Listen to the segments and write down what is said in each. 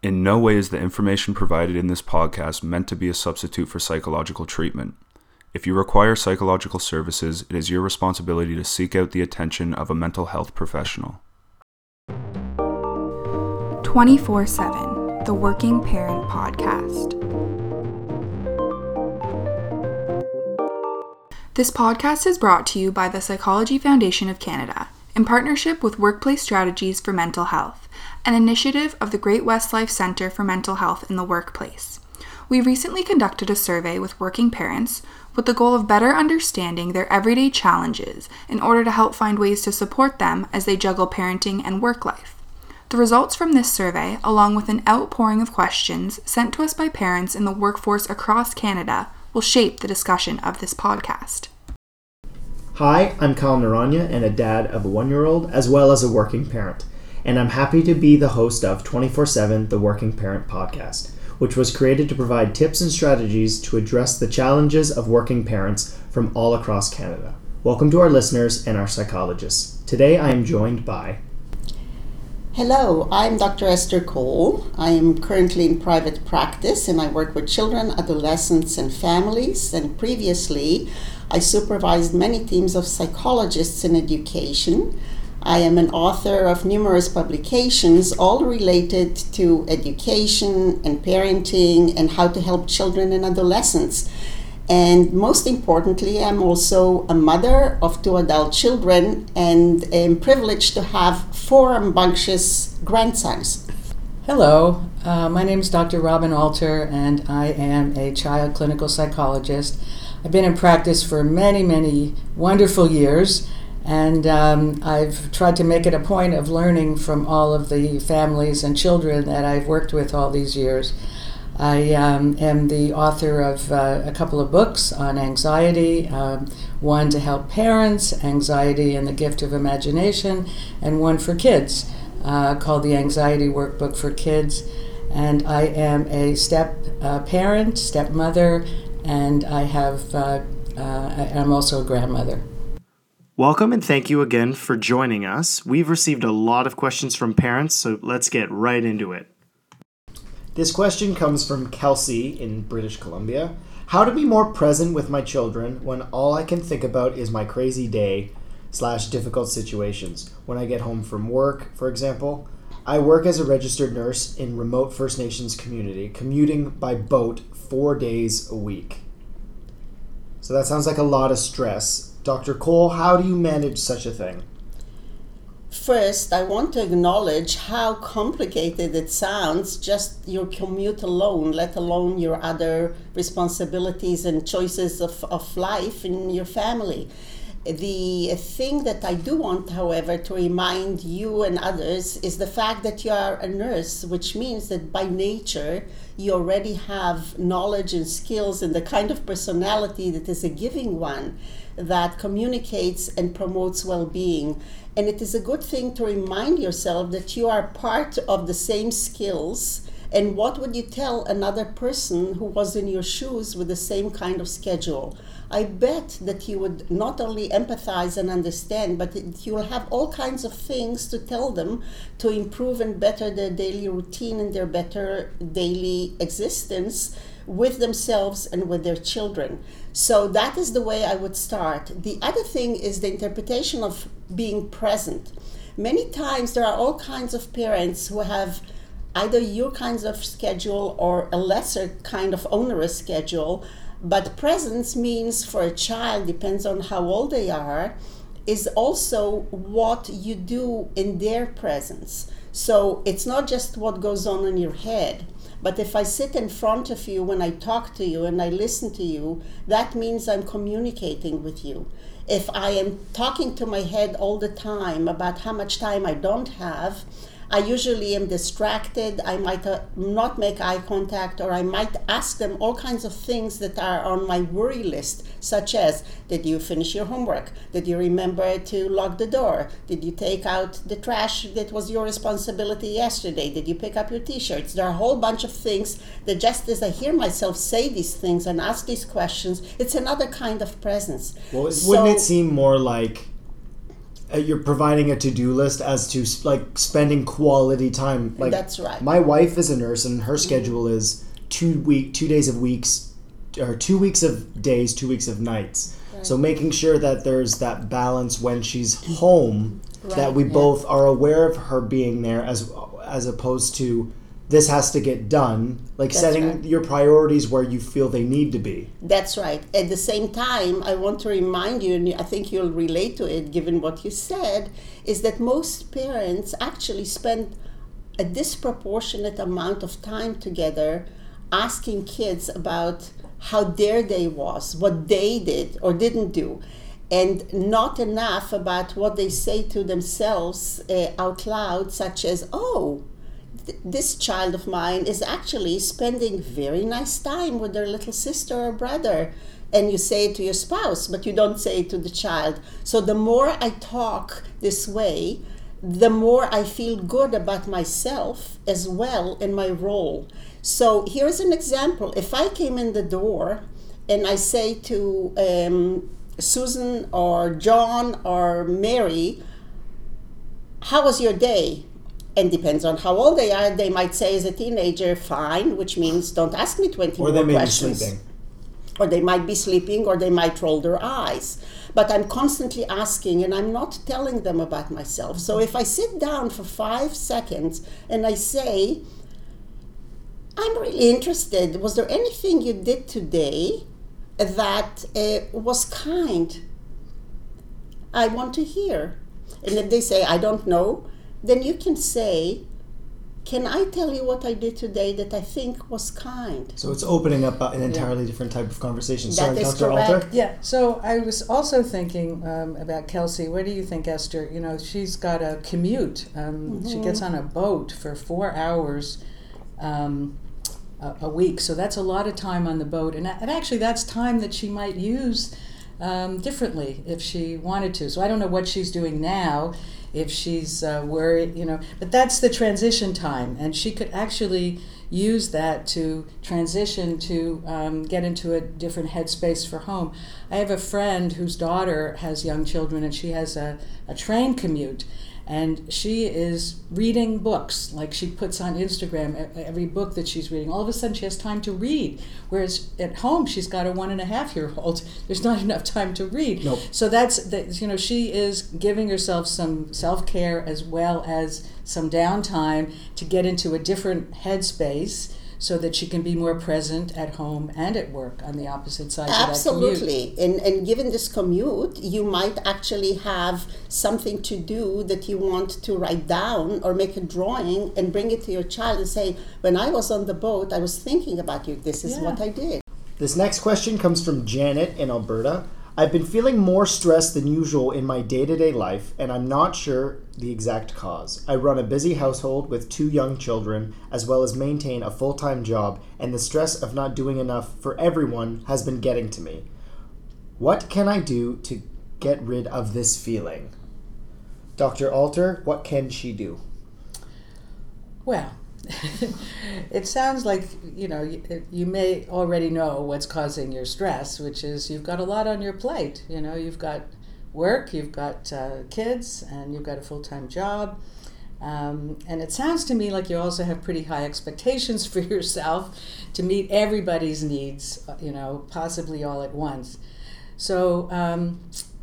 In no way is the information provided in this podcast meant to be a substitute for psychological treatment. If you require psychological services, it is your responsibility to seek out the attention of a mental health professional. 24 7, the Working Parent Podcast. This podcast is brought to you by the Psychology Foundation of Canada in partnership with Workplace Strategies for Mental Health, an initiative of the Great West Life Centre for Mental Health in the Workplace. We recently conducted a survey with working parents with the goal of better understanding their everyday challenges in order to help find ways to support them as they juggle parenting and work life. The results from this survey, along with an outpouring of questions sent to us by parents in the workforce across Canada, will shape the discussion of this podcast. Hi, I'm Kyle Naranya and a dad of a one year old as well as a working parent. And I'm happy to be the host of 24 7 The Working Parent Podcast, which was created to provide tips and strategies to address the challenges of working parents from all across Canada. Welcome to our listeners and our psychologists. Today I am joined by Hello, I'm Dr. Ester Cole. I am currently in private practice and I work with children, adolescents, and families. And previously, I supervised many teams of psychologists in education. I am an author of numerous publications, all related to education and parenting and how to help children and adolescents. And most importantly, I'm also a mother of two adult children and am privileged to have four rambunctious grandsons. Hello, uh, my name is Dr. Robin Alter, and I am a child clinical psychologist. I've been in practice for many, many wonderful years, and um, I've tried to make it a point of learning from all of the families and children that I've worked with all these years. I um, am the author of uh, a couple of books on anxiety um, one to help parents, Anxiety and the Gift of Imagination, and one for kids uh, called The Anxiety Workbook for Kids. And I am a step uh, parent, stepmother, and I have, uh, uh, I'm also a grandmother. Welcome and thank you again for joining us. We've received a lot of questions from parents, so let's get right into it. This question comes from Kelsey in British Columbia. How to be more present with my children when all I can think about is my crazy day slash difficult situations. When I get home from work, for example, I work as a registered nurse in remote First Nations community, commuting by boat four days a week. So that sounds like a lot of stress. Dr. Cole, how do you manage such a thing? First, I want to acknowledge how complicated it sounds, just your commute alone, let alone your other responsibilities and choices of, of life in your family. The thing that I do want, however, to remind you and others is the fact that you are a nurse, which means that by nature you already have knowledge and skills and the kind of personality that is a giving one that communicates and promotes well being. And it is a good thing to remind yourself that you are part of the same skills. And what would you tell another person who was in your shoes with the same kind of schedule? I bet that you would not only empathize and understand, but you will have all kinds of things to tell them to improve and better their daily routine and their better daily existence with themselves and with their children. So that is the way I would start. The other thing is the interpretation of being present. Many times there are all kinds of parents who have either your kinds of schedule or a lesser kind of onerous schedule but presence means for a child, depends on how old they are, is also what you do in their presence. So it's not just what goes on in your head. But if I sit in front of you when I talk to you and I listen to you, that means I'm communicating with you. If I am talking to my head all the time about how much time I don't have, I usually am distracted. I might uh, not make eye contact, or I might ask them all kinds of things that are on my worry list, such as Did you finish your homework? Did you remember to lock the door? Did you take out the trash that was your responsibility yesterday? Did you pick up your t shirts? There are a whole bunch of things that just as I hear myself say these things and ask these questions, it's another kind of presence. Well, so, wouldn't it seem more like Uh, you're providing a to-do list as to like spending quality time. Like That's right. My wife is a nurse, and her schedule is two week, two days of weeks, or two weeks of days, two weeks of nights. So making sure that there's that balance when she's home, that Right. we both are aware of her being there, as as opposed to this has to get done. Like setting right. your priorities where you feel they need to be. That's right. At the same time, I want to remind you, and I think you'll relate to it given what you said, is that most parents actually spend a disproportionate amount of time together asking kids about how their day was, what they did or didn't do, and not enough about what they say to themselves uh, out loud, such as, oh, th- this child of mine is actually spending very nice time with their little sister or brother and you say it to your spouse but you don't say it to the child. So the more i talk this way the more i feel good about myself as well in my role. So here's an example. If i came in the door and i say to um, susan or john or mary how was your day? And depends on how old they are. They might say as a teenager, fine, which means don't ask me 20 Or more they may be questions. sleeping. Or they might be sleeping or they might roll their eyes. But I'm constantly asking and I'm not telling them about myself. So if I sit down for five seconds and I say, I'm really interested, was there anything you did today that uh, was kind? I want to hear. And if they say, I don't know, then you can say, Can I tell you what I did today that I think was kind? So it's opening up an entirely different type of conversation. That Sorry, is Dr. correct. Alter. Yeah, so I was also thinking um, about Kelsey. What do you think, Ester? You know, she's got a commute. Um, She gets on a boat for four hours um, a, a week, so that's a lot of time on the boat. And, and actually, that's time that she might use um, differently if she wanted to. So I don't know what she's doing now, if she's uh, worried, you know, but that's the transition time, and she could actually use that to transition to um, get into a different headspace for home. I have a friend whose daughter has young children, and she has a, a train commute. And she is reading books, like she puts on Instagram every book that she's reading. All of a sudden, she has time to read. Whereas at home, she's got a one and a half year old. There's not enough time to read. Nope. So that's that. You know, she is giving herself some self care as well as some downtime to get into a different headspace, so that she can be more present at home and at work on the opposite side of that commute. Absolutely. And, and given this commute, you might actually have something to do that you want to write down or make a drawing and bring it to your child and say, When I was on the boat, I was thinking about you. This is Yeah. what I did. This next question comes from Janet in Alberta. I've been feeling more stressed than usual in my day to day life, and I'm not sure the exact cause. I run a busy household with two young children, as well as maintain a full time job, and the stress of not doing enough for everyone has been getting to me. What can I do to get rid of this feeling? Dr. Alter, what can she do? Well, it sounds like you know you, you may already know what's causing your stress, which is you've got a lot on your plate. You know, you've got work, you've got uh, kids, and you've got a full time job. Um, and it sounds to me like you also have pretty high expectations for yourself to meet everybody's needs, uh, you know, possibly all at once. So, um,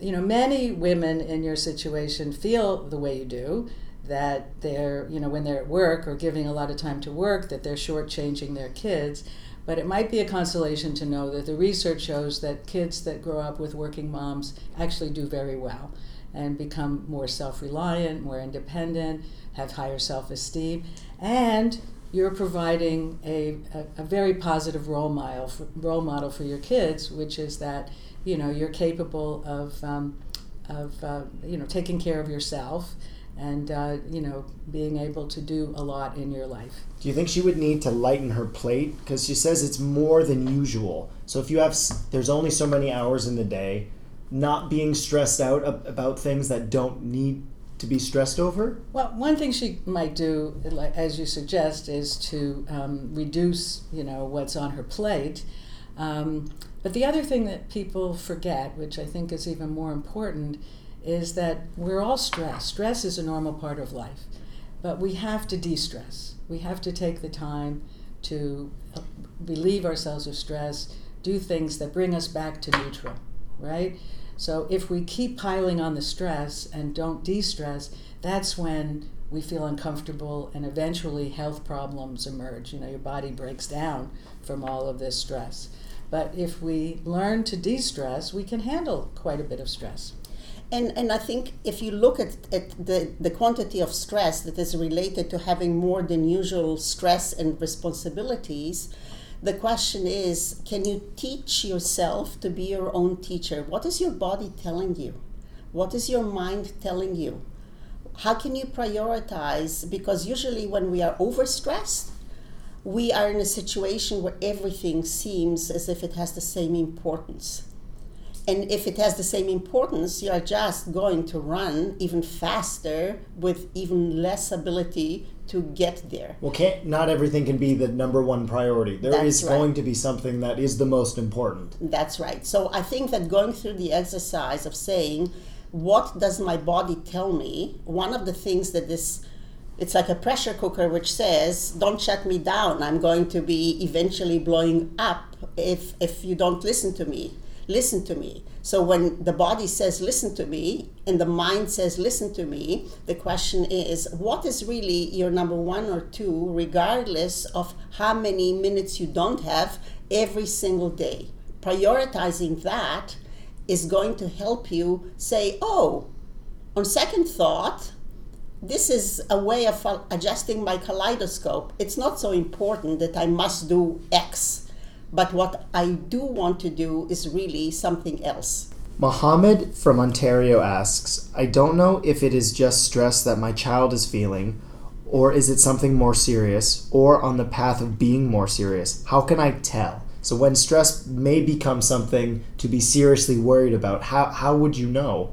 you know, many women in your situation feel the way you do that they're, you know, when they're at work or giving a lot of time to work, that they're shortchanging their kids. But it might be a consolation to know that the research shows that kids that grow up with working moms actually do very well and become more self reliant, more independent, have higher self esteem, and you're providing a, a, a very positive role model, for, role model for your kids, which is that you know you're capable of, um, of uh, you know taking care of yourself and uh, you know being able to do a lot in your life. Do you think she would need to lighten her plate? Because she says it's more than usual. So if you have, there's only so many hours in the day, not being stressed out about things that don't need to be stressed over. Well, one thing she might do, as you suggest, is to um, reduce, you know, what's on her plate. Um, but the other thing that people forget, which I think is even more important, is that we're all stressed. Stress is a normal part of life, but we have to de stress. We have to take the time to uh, relieve ourselves of stress, do things that bring us back to neutral, right? So if we keep piling on the stress and don't de stress, that's when we feel uncomfortable and eventually health problems emerge. You know, your body breaks down from all of this stress. But if we learn to de stress, we can handle quite a bit of stress. And, and I think if you look at, at the, the quantity of stress that is related to having more than usual stress and responsibilities, the question is can you teach yourself to be your own teacher? What is your body telling you? What is your mind telling you? How can you prioritize? Because usually when we are overstressed, we are in a situation where everything seems as if it has the same importance. And if it has the same importance, you are just going to run even faster with even less ability to get there. Well, can't not everything can be the number one priority. There That's is right. going to be something that is the most important. That's right. So I think that going through the exercise of saying, what does my body tell me? One of the things that this it's like a pressure cooker which says, "Don't shut me down. I'm going to be eventually blowing up if if you don't listen to me. Listen to me." So when the body says listen to me and the mind says listen to me, the question is what is really your number 1 or 2 regardless of how many minutes you don't have every single day. Prioritizing that is going to help you say, "Oh, on second thought, this is a way of adjusting my kaleidoscope. It's not so important that I must do X, but what I do want to do is really something else. Mohammed from Ontario asks I don't know if it is just stress that my child is feeling, or is it something more serious, or on the path of being more serious? How can I tell? So, when stress may become something to be seriously worried about, how, how would you know?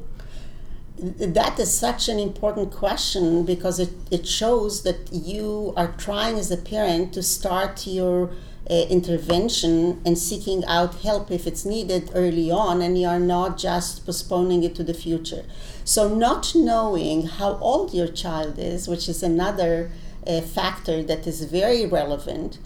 That is such an important question because it, it shows that you are trying as a parent to start your uh, intervention and seeking out help if it's needed early on, and you are not just postponing it to the future. So, not knowing how old your child is, which is another uh, factor that is very relevant,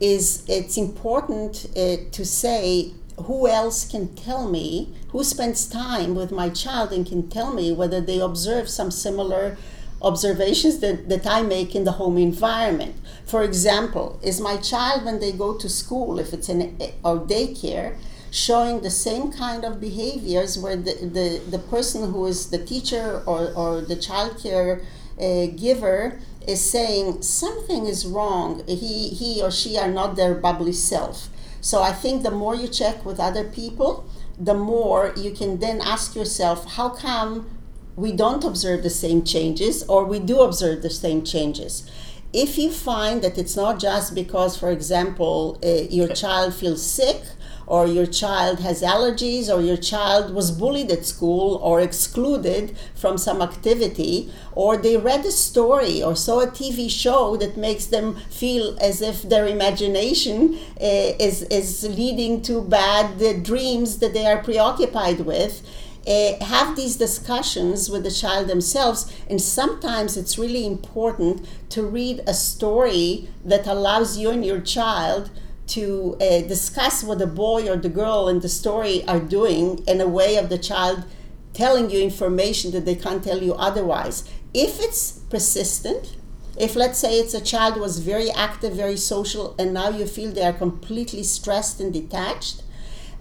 is it's important uh, to say who else can tell me who spends time with my child and can tell me whether they observe some similar observations that, that I make in the home environment. For example, is my child when they go to school, if it's in or daycare, showing the same kind of behaviors where the, the, the person who is the teacher or, or the child care uh, giver is saying something is wrong. He, he or she are not their bubbly self. So I think the more you check with other people, the more you can then ask yourself, how come we don't observe the same changes or we do observe the same changes? If you find that it's not just because, for example, uh, your child feels sick or your child has allergies or your child was bullied at school or excluded from some activity or they read a story or saw a TV show that makes them feel as if their imagination uh, is, is leading to bad uh, dreams that they are preoccupied with. Uh, have these discussions with the child themselves, and sometimes it's really important to read a story that allows you and your child to uh, discuss what the boy or the girl in the story are doing in a way of the child telling you information that they can't tell you otherwise. If it's persistent, if let's say it's a child was very active, very social, and now you feel they are completely stressed and detached,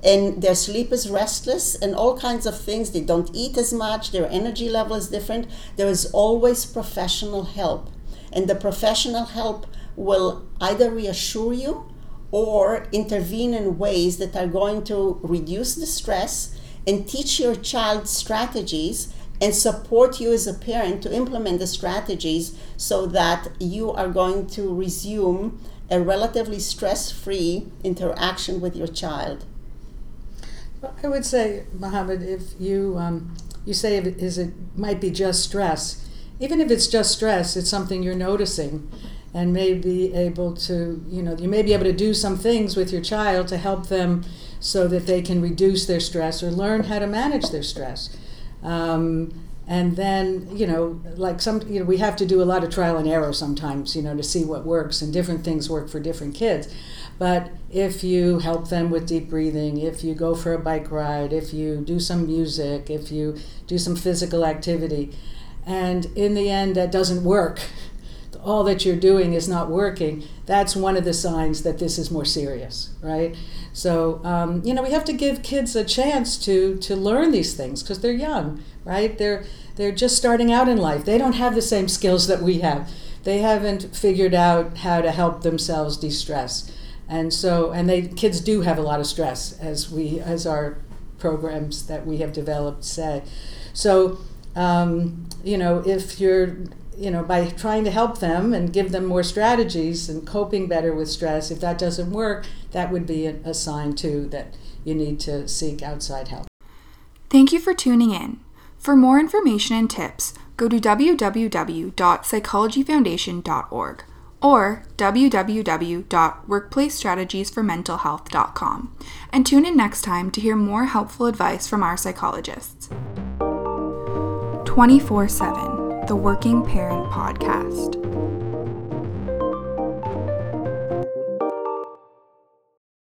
and their sleep is restless, and all kinds of things, they don't eat as much, their energy level is different, there is always professional help. And the professional help will either reassure you or intervene in ways that are going to reduce the stress and teach your child strategies and support you as a parent to implement the strategies so that you are going to resume a relatively stress free interaction with your child. I would say, Mohammed, if you um, you say it is it might be just stress, even if it's just stress, it's something you're noticing, and may be able to you know you may be able to do some things with your child to help them so that they can reduce their stress or learn how to manage their stress. Um, and then you know like some you know we have to do a lot of trial and error sometimes you know to see what works and different things work for different kids but if you help them with deep breathing if you go for a bike ride if you do some music if you do some physical activity. And in the end that doesn't work. All that you're doing is not working. That's one of the signs that this is more serious right? So um, you know we have to give kids a chance to to learn these things because they're young right? They're they're just starting out in life. They don't have the same skills that we have. They haven't figured out how to help themselves de-stress and so and they kids do have a lot of stress as we as our programs that we have developed say so um, you know if you're you know, by trying to help them and give them more strategies and coping better with stress, if that doesn't work, that would be a, a sign too that you need to seek outside help. Thank you for tuning in. For more information and tips, go to www.psychologyfoundation.org or www.workplacestrategiesformentalhealth.com and tune in next time to hear more helpful advice from our psychologists. 24 7 the Working Parent Podcast.